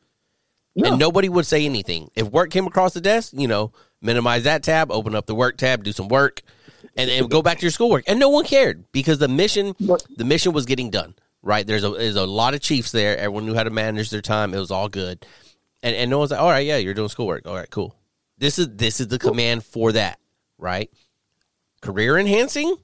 Yeah. And nobody would say anything. If work came across the desk, you know, minimize that tab, open up the work tab, do some work, and, and go back to your schoolwork. And no one cared because the mission the mission was getting done right? There's a there's a lot of Chiefs there. Everyone knew how to manage their time. It was all good, and and no one's like, all right, yeah, you're doing schoolwork. All right, cool. This is this is the command for that, right? Career enhancing,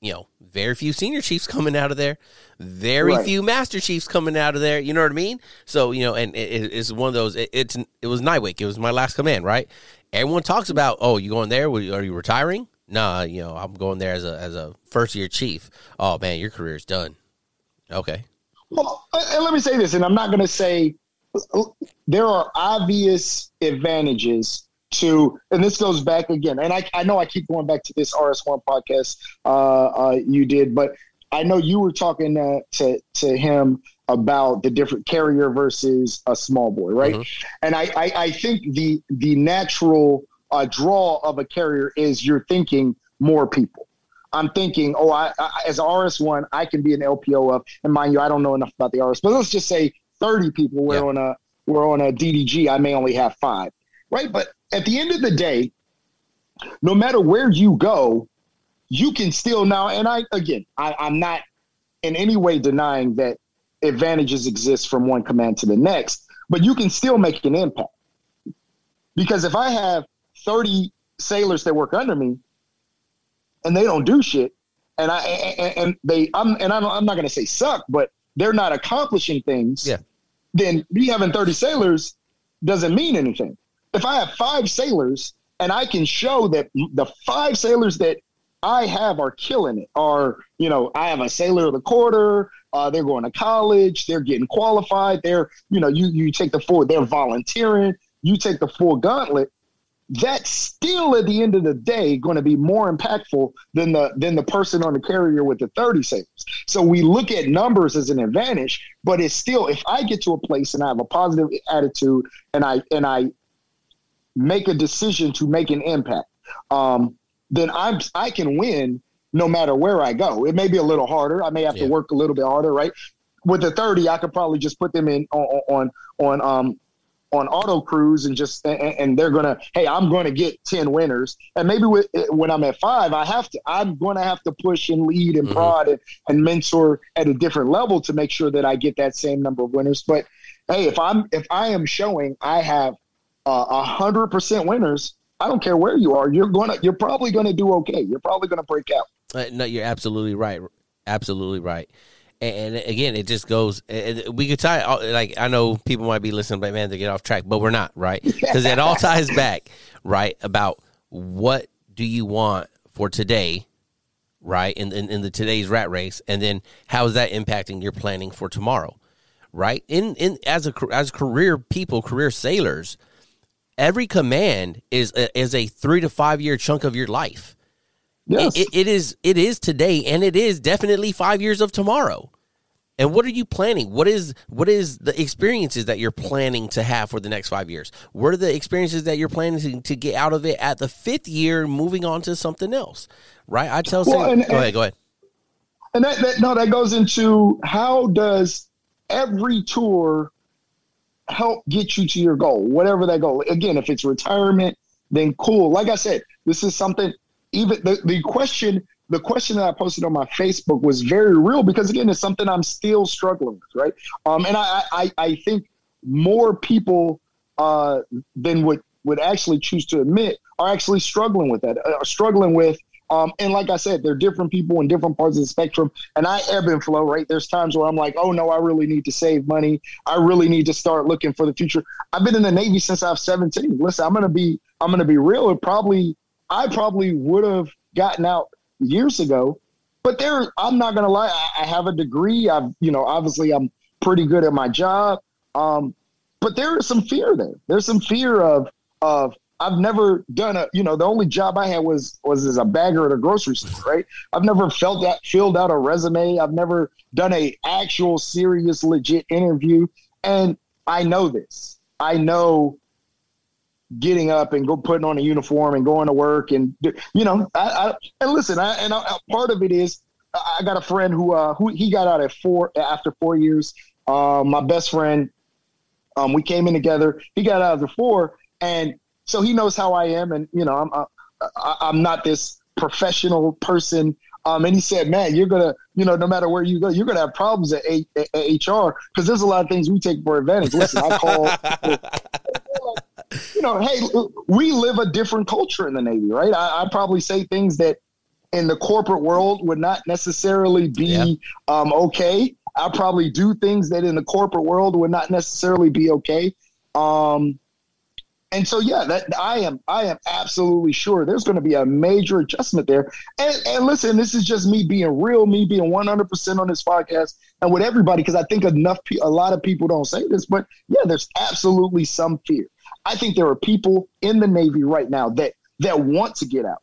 you know, very few senior chiefs coming out of there, very right. few master chiefs coming out of there. You know what I mean? So you know, and it, it's one of those. It, it's it was NIWC. It was my last command, right? Everyone talks mm-hmm. about, oh, you going there? Are you retiring? Nah, you know, I'm going there as a as a first year chief. Oh man, your career's done. Okay. Well, and let me say this, and I'm not going to say there are obvious advantages to, and this goes back again, and I, I know I keep going back to this RS1 podcast uh, uh, you did, but I know you were talking uh, to to him about the different carrier versus a small boy, right? Mm-hmm. And I, I, I think the the natural uh, draw of a carrier is you're thinking more people. I'm thinking, oh, I, I as RS1, I can be an LPO of, and mind you, I don't know enough about the RS, but let's just say 30 people were yeah. on a we're on a DDG. I may only have five, right? But at the end of the day, no matter where you go, you can still now. And I again, I, I'm not in any way denying that advantages exist from one command to the next, but you can still make an impact. Because if I have 30 sailors that work under me, and they don't do shit, and I and, and they I'm and I'm, I'm not going to say suck, but they're not accomplishing things. Yeah. Then me having 30 sailors doesn't mean anything. If I have five sailors and I can show that the five sailors that I have are killing it, are you know I have a sailor of the quarter. Uh, they're going to college. They're getting qualified. They're you know you you take the full. They're volunteering. You take the full gauntlet that's still at the end of the day going to be more impactful than the than the person on the carrier with the 30 sailors. So we look at numbers as an advantage, but it's still if I get to a place and I have a positive attitude and I and I make a decision to make an impact, um, then I'm I can win no matter where I go. It may be a little harder. I may have yeah. to work a little bit harder, right? With the 30, I could probably just put them in on on on um on auto cruise and just and, and they're gonna hey i'm gonna get 10 winners and maybe with, when i'm at five i have to i'm gonna have to push and lead and mm-hmm. prod and, and mentor at a different level to make sure that i get that same number of winners but hey if i'm if i am showing i have a uh, hundred percent winners i don't care where you are you're gonna you're probably gonna do okay you're probably gonna break out uh, no you're absolutely right absolutely right and again, it just goes. We could tie like I know people might be listening, but man, they get off track, but we're not right *laughs* because it all ties back right about what do you want for today, right? In, in in the today's rat race, and then how is that impacting your planning for tomorrow, right? In in as a as career people, career sailors, every command is a, is a three to five year chunk of your life. Yes. It, it, is it is today, and it is definitely five years of tomorrow. And what are you planning? What is what is the experiences that you're planning to have for the next five years? What are the experiences that you're planning to, to get out of it at the fifth year, moving on to something else? Right? I tell. Well, and, go ahead. Go ahead. And that, that no, that goes into how does every tour help get you to your goal, whatever that goal. Again, if it's retirement, then cool. Like I said, this is something. Even the, the question the question that I posted on my Facebook was very real because again, it's something I'm still struggling with, right? Um, and I, I, I think more people uh, than would would actually choose to admit are actually struggling with that, uh, struggling with. Um, and like I said, they're different people in different parts of the spectrum, and I ebb and flow. Right? There's times where I'm like, "Oh no, I really need to save money. I really need to start looking for the future." I've been in the Navy since I was 17. Listen, I'm gonna be, I'm gonna be real. It probably, I probably would have gotten out years ago. But there, I'm not gonna lie. I, I have a degree. I've, you know, obviously I'm pretty good at my job. Um, but there is some fear there. There's some fear of of I've never done a, you know, the only job I had was was as a bagger at a grocery store, right? I've never felt that filled out a resume. I've never done a actual serious legit interview. And I know this. I know getting up and go putting on a uniform and going to work and you know I, I and listen I, and I, part of it is I got a friend who uh who he got out at four after four years. Um, my best friend, um, we came in together. He got out of the four, and so he knows how I am, and you know I'm I, I'm not this professional person. Um, and he said, "Man, you're gonna, you know, no matter where you go, you're gonna have problems at, a- at HR because there's a lot of things we take for advantage." Listen, I call *laughs* you know, hey, we live a different culture in the Navy, right? I, I probably say things that in the corporate world would not necessarily be yeah. um, okay. I probably do things that in the corporate world would not necessarily be okay. Um, and so, yeah, that I am, I am absolutely sure there's going to be a major adjustment there. And, and listen, this is just me being real, me being 100% on this podcast and with everybody, because I think enough, a lot of people don't say this, but yeah, there's absolutely some fear. I think there are people in the Navy right now that that want to get out,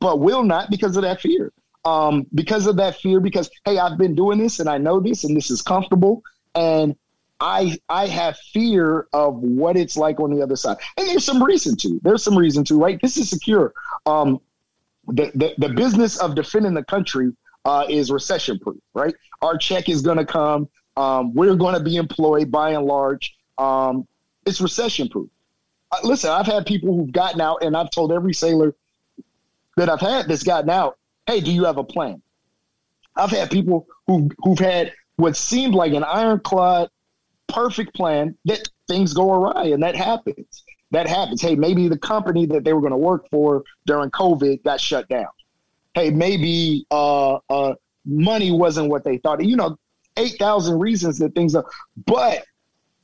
but will not because of that fear. Um, because of that fear, because hey, I've been doing this and I know this and this is comfortable, and I I have fear of what it's like on the other side. And there's some reason to. There's some reason to, right? This is secure. Um, the, the, the business of defending the country uh, is recession proof, right? Our check is going to come. Um, we're going to be employed by and large. Um, it's recession proof listen, I've had people who've gotten out, and I've told every sailor that I've had that's gotten out, hey, do you have a plan? I've had people who who've had what seemed like an ironclad, perfect plan that things go awry, and that happens. That happens. Hey, maybe the company that they were going to work for during COVID got shut down. Hey, maybe uh, uh, money wasn't what they thought. You know, eight thousand reasons that things are. But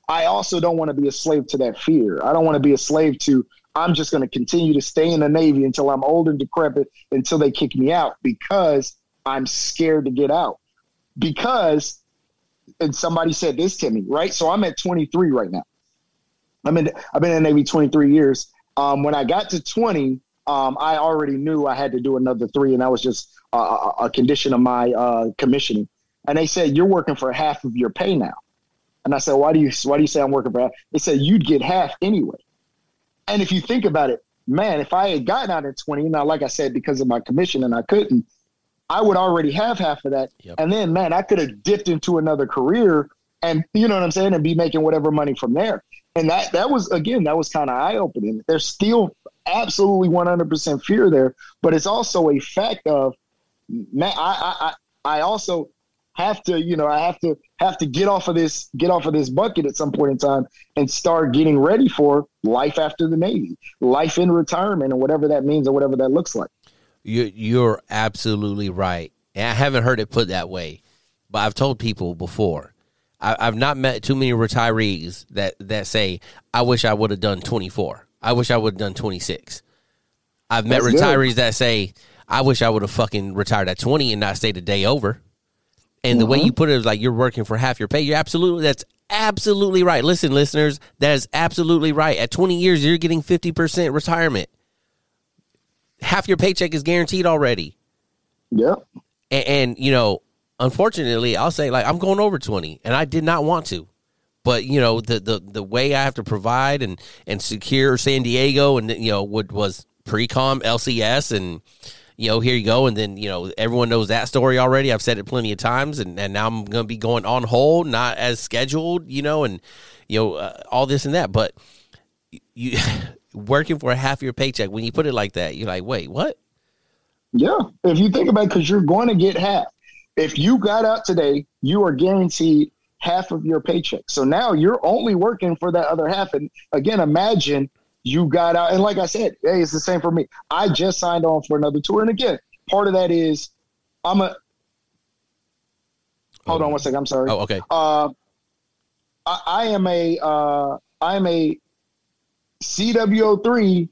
I also don't want to be a slave to that fear. I don't want to be a slave to, I'm just going to continue to stay in the Navy until I'm old and decrepit until they kick me out because I'm scared to get out. Because, and somebody said this to me, right? So I'm at 23 right now. I'm in, I've been in the Navy 23 years. Um, when I got to 20, um, I already knew I had to do another three, and that was just a, a condition of my uh, commissioning. And they said, You're working for half of your pay now. And I said, why do you why do you say I'm working for half? They said you'd get half anyway. And if you think about it, man, if I had gotten out at 20, now like I said, because of my commission and I couldn't, I would already have half of that. Yep. And then man, I could have dipped into another career and you know what I'm saying, and be making whatever money from there. And that that was again, that was kind of eye opening. There's still absolutely 100% fear there, but it's also a fact of man, I I I also have to, you know, I have to have to get off of this, get off of this bucket at some point in time and start getting ready for life after the Navy, life in retirement, and whatever that means or whatever that looks like. You, you're absolutely right. And I haven't heard it put that way, but I've told people before. I, have not met too many retirees that that say, "I wish I would have done 24. I wish I would have done 26." I've met That's retirees good. that say, "I wish I would have fucking retired at 20 and not stayed a day over." And the way mm-hmm. you put it is like you're working for half your pay. You're absolutely that's absolutely right. Listen, listeners, that is absolutely right. At 20 years, you're getting 50% retirement. Half your paycheck is guaranteed already. Yeah. And, and, you know, unfortunately, I'll say like I'm going over 20 and I did not want to. But you know the, the the way I have to provide and and secure San Diego and you know what was pre-com LCS and you know here you go and then you know everyone knows that story already. I've said it plenty of times and, and now I'm going to be going on hold not as scheduled you know and you know uh, all this and that but you *laughs* working for half your paycheck when you put it like that you're like wait what yeah if you think about it because you're going to get half if you got out today you are guaranteed half of your paycheck. So now you're only working for that other half. And again, imagine you got out. And like I said, hey, it's the same for me. I just signed on for another tour. And again, part of that is I'm a. Hold on one second. I'm sorry. Oh, okay. Uh, I, I am a uh, I am a CWO3,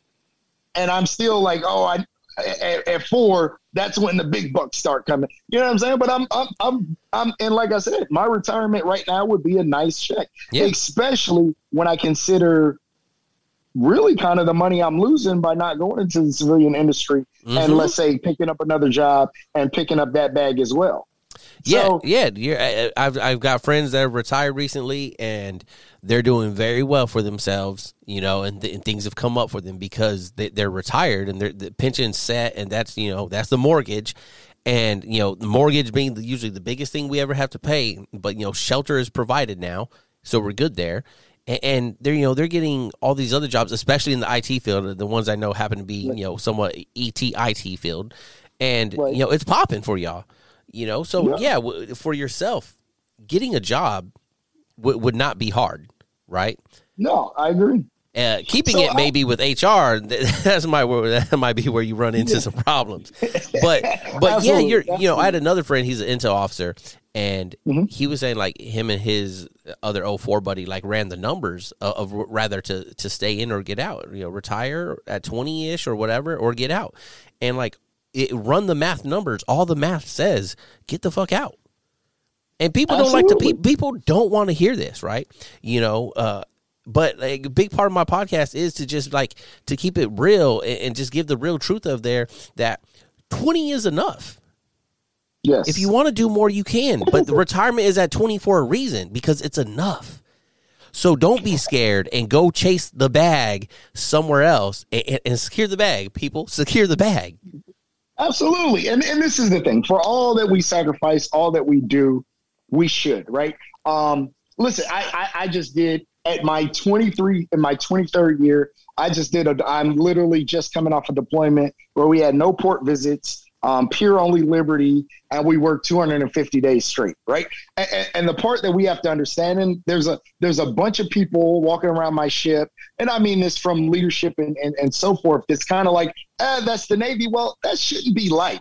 and I'm still like, oh, I at, at, four, that's when the big bucks start coming. You know what I'm saying? But I'm, I'm, I'm, I'm, and like I said, my retirement right now would be a nice check, yeah. especially when I consider really kind of the money I'm losing by not going into the civilian industry mm-hmm. and let's say picking up another job and picking up that bag as well. Yeah, so, yeah. You're, I've I've got friends that have retired recently, and they're doing very well for themselves, you know, and, th- and things have come up for them because they, are retired and their the pension's set, and that's you know that's the mortgage, and you know the mortgage being the, usually the biggest thing we ever have to pay, but you know shelter is provided now, so we're good there. And, and they're you know they're getting all these other jobs, especially in the IT field. The ones I know happen to be you know somewhat ET IT field, and right. you know it's popping for y'all. You know, so yeah, yeah for yourself, getting a job w- would not be hard right? No, I agree. Uh, keeping so it maybe I, with HR, *laughs* that's my that might be where you run into yeah. some problems. But *laughs* but yeah, you're you know I had another friend. He's an intel officer, and mm-hmm. he was saying like him and his other 04 buddy like ran the numbers of, of rather to to stay in or get out. You know, retire at twenty ish or whatever, or get out, and like it run the math numbers. All the math says get the fuck out. And people Absolutely. don't like to people don't want to hear this, right? You know, uh, but like, a big part of my podcast is to just like to keep it real and, and just give the real truth of there that 20 is enough. Yes. If you want to do more, you can. But the retirement is at 20 for a reason because it's enough. So don't be scared and go chase the bag somewhere else and, and, and, secure the bag, people. Secure the bag. Absolutely. And, and this is the thing for all that we sacrifice, all that we do, we should, right? Um, listen, I, I, I just did at my 23 in my 23rd year. I just did a. I'm literally just coming off a deployment where we had no port visits, um, pier only liberty, and we work 250 days straight, right? And, and, the part that we have to understand, and there's a there's a bunch of people walking around my ship, and I mean this from leadership and and, and so forth. It's kind of like, eh, that's the Navy. Well, that shouldn't be life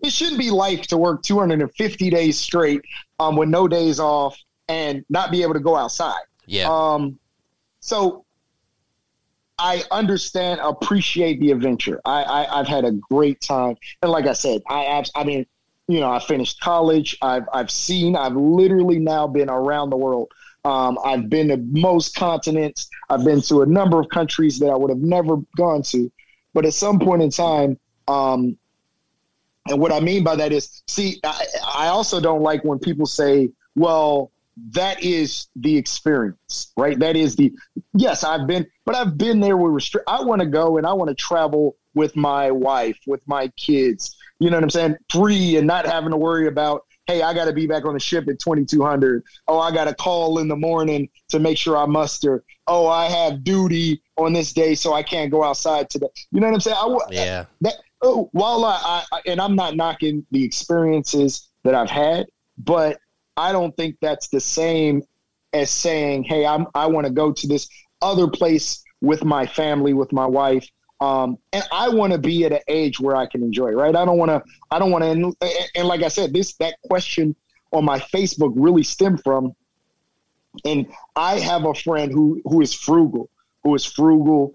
it shouldn't be life to work 250 days straight um, with no days off and not be able to go outside. Yeah. Um, so I understand, appreciate the adventure. I, I have had a great time, and like I said, I I mean, you know, I finished college. I've I've seen. I've literally now been around the world. Um, I've been to most continents. I've been to a number of countries that I would have never gone to. But at some point in time, um, and what I mean by that is, see, I, I also don't like when people say, well, that is the experience, right? That is the, yes, I've been, but I've been there with restrict. I want to go and I want to travel with my wife, with my kids, you know what I'm saying? Free and not having to worry about, hey, I got to be back on the ship at 2200. Oh, I got to call in the morning to make sure I muster. Oh, I have duty on this day, so I can't go outside today. You know what I'm saying? I, yeah. That, oh, while I, I, and I'm not knocking the experiences that I've had, but I don't think that's the same as saying, "Hey, I'm I want to go to this other place with my family, with my wife." Um, and I want to be at an age where I can enjoy, right? I don't want to, I don't want to, and, and like I said, this, that question on my Facebook really stemmed from, and I have a friend who, who is frugal, who is frugal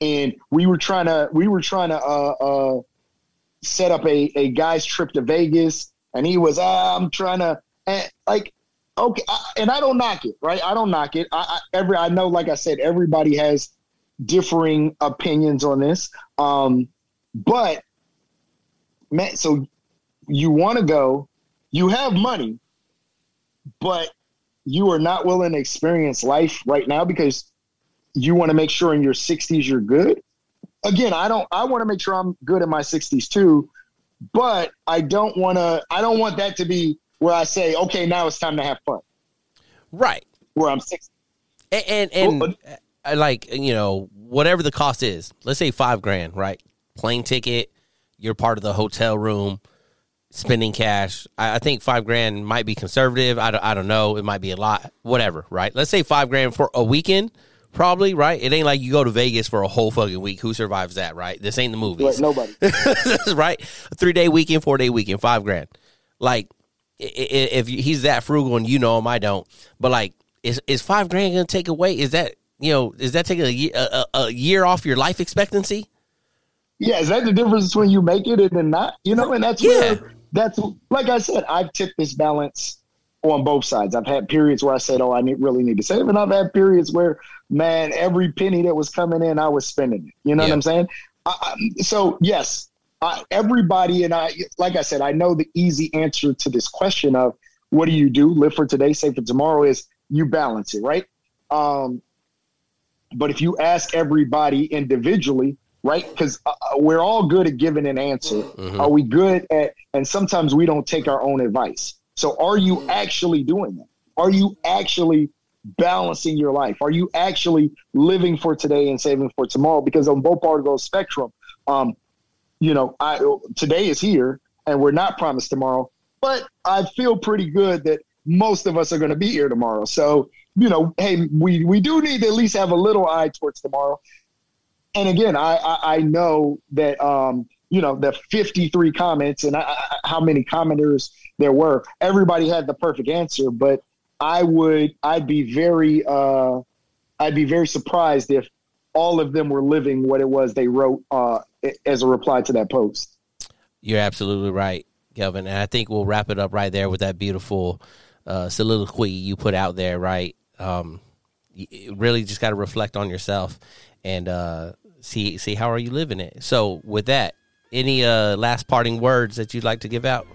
and we were trying to we were trying to uh, uh, set up a, a guy's trip to Vegas and he was, ah, I'm trying to, and like, okay, I, and I don't knock it, right? I don't knock it. I, I, every I know, like I said, everybody has differing opinions on this, um, but man, so you want to go, you have money, but you are not willing to experience life right now because you want to make sure in your 60s you're good. Again, I don't I want to make sure I'm good in my 60s too, but I don't want to I don't want that to be where I say, "Okay, now it's time to have fun." Right. Where I'm 60. And and, and uh, like, you know, whatever the cost is. Let's say 5 grand, right? Plane ticket, you're part of the hotel room, spending cash. I, I, think five grand might be conservative. I don't, I don't know. It might be a lot. Whatever, right? Let's say five grand for a weekend. Probably right. It ain't like you go to Vegas for a whole fucking week. Who survives that? Right. This ain't the movies. Right, nobody. *laughs* right. A three day weekend, four day weekend, five grand. Like if he's that frugal and you know him, I don't. But like, is is five grand going to take away? Is that you know? Is that taking a, a, a year off your life expectancy? Yeah, is that the difference between you make it and then not? You know, and that's yeah. where that's like I said, I've tipped this balance on both sides. I've had periods where I said, "Oh, I need, really need to save," and I've had periods where, man, every penny that was coming in, I was spending it. You know yeah. what I'm saying? I, I, so yes, I, everybody and I, like I said, I know the easy answer to this question of what do you do, live for today, save for tomorrow, is you balance it, right? Um, but if you ask everybody individually, right? Because uh, uh, we're all good at giving an answer. Mm-hmm. Are we good at? And sometimes we don't take our own advice. So, are you actually doing that? Are you actually balancing your life? Are you actually living for today and saving for tomorrow? Because on both parts of the spectrum, um, you know, I today is here and we're not promised tomorrow. But I feel pretty good that most of us are going to be here tomorrow. So, you know, hey, we we do need to at least have a little eye towards tomorrow and again, I, I, I know that um, you know the 53 comments and I, how many commenters there were. Everybody had the perfect answer, but I would I'd be very uh, I'd be very surprised if all of them were living what it was they wrote uh, as a reply to that post. You're absolutely right, Kelvin, and I think we'll wrap it up right there with that beautiful uh, soliloquy you put out there. Right, um, you really just got to reflect on yourself and uh, see see how are you living it. So with that, any uh, last parting words that you'd like to give out?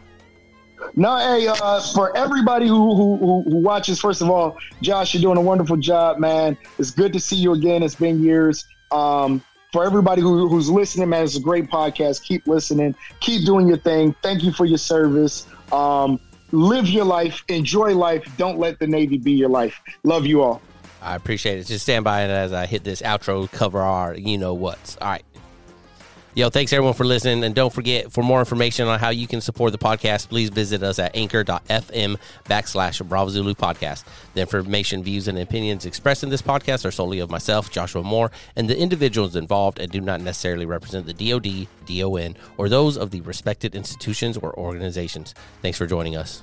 No, hey, uh, for everybody who, who, who watches, first of all, Josh, you're doing a wonderful job, man. It's good to see you again. It's been years. Um, for everybody who, who's listening, man, it's a great podcast. Keep listening. Keep doing your thing. Thank you for your service. Um, live your life. Enjoy life. Don't let the Navy be your life. Love you all. I appreciate it. Just stand by as I hit this outro, cover our you know what's. All right. Yo, thanks everyone for listening. And don't forget, for more information on how you can support the podcast, please visit us at anchor.fm backslash Bravo Zulu podcast. The information, views, and opinions expressed in this podcast are solely of myself, Joshua Moore, and the individuals involved and do not necessarily represent the DOD, DON, or those of the respected institutions or organizations. Thanks for joining us.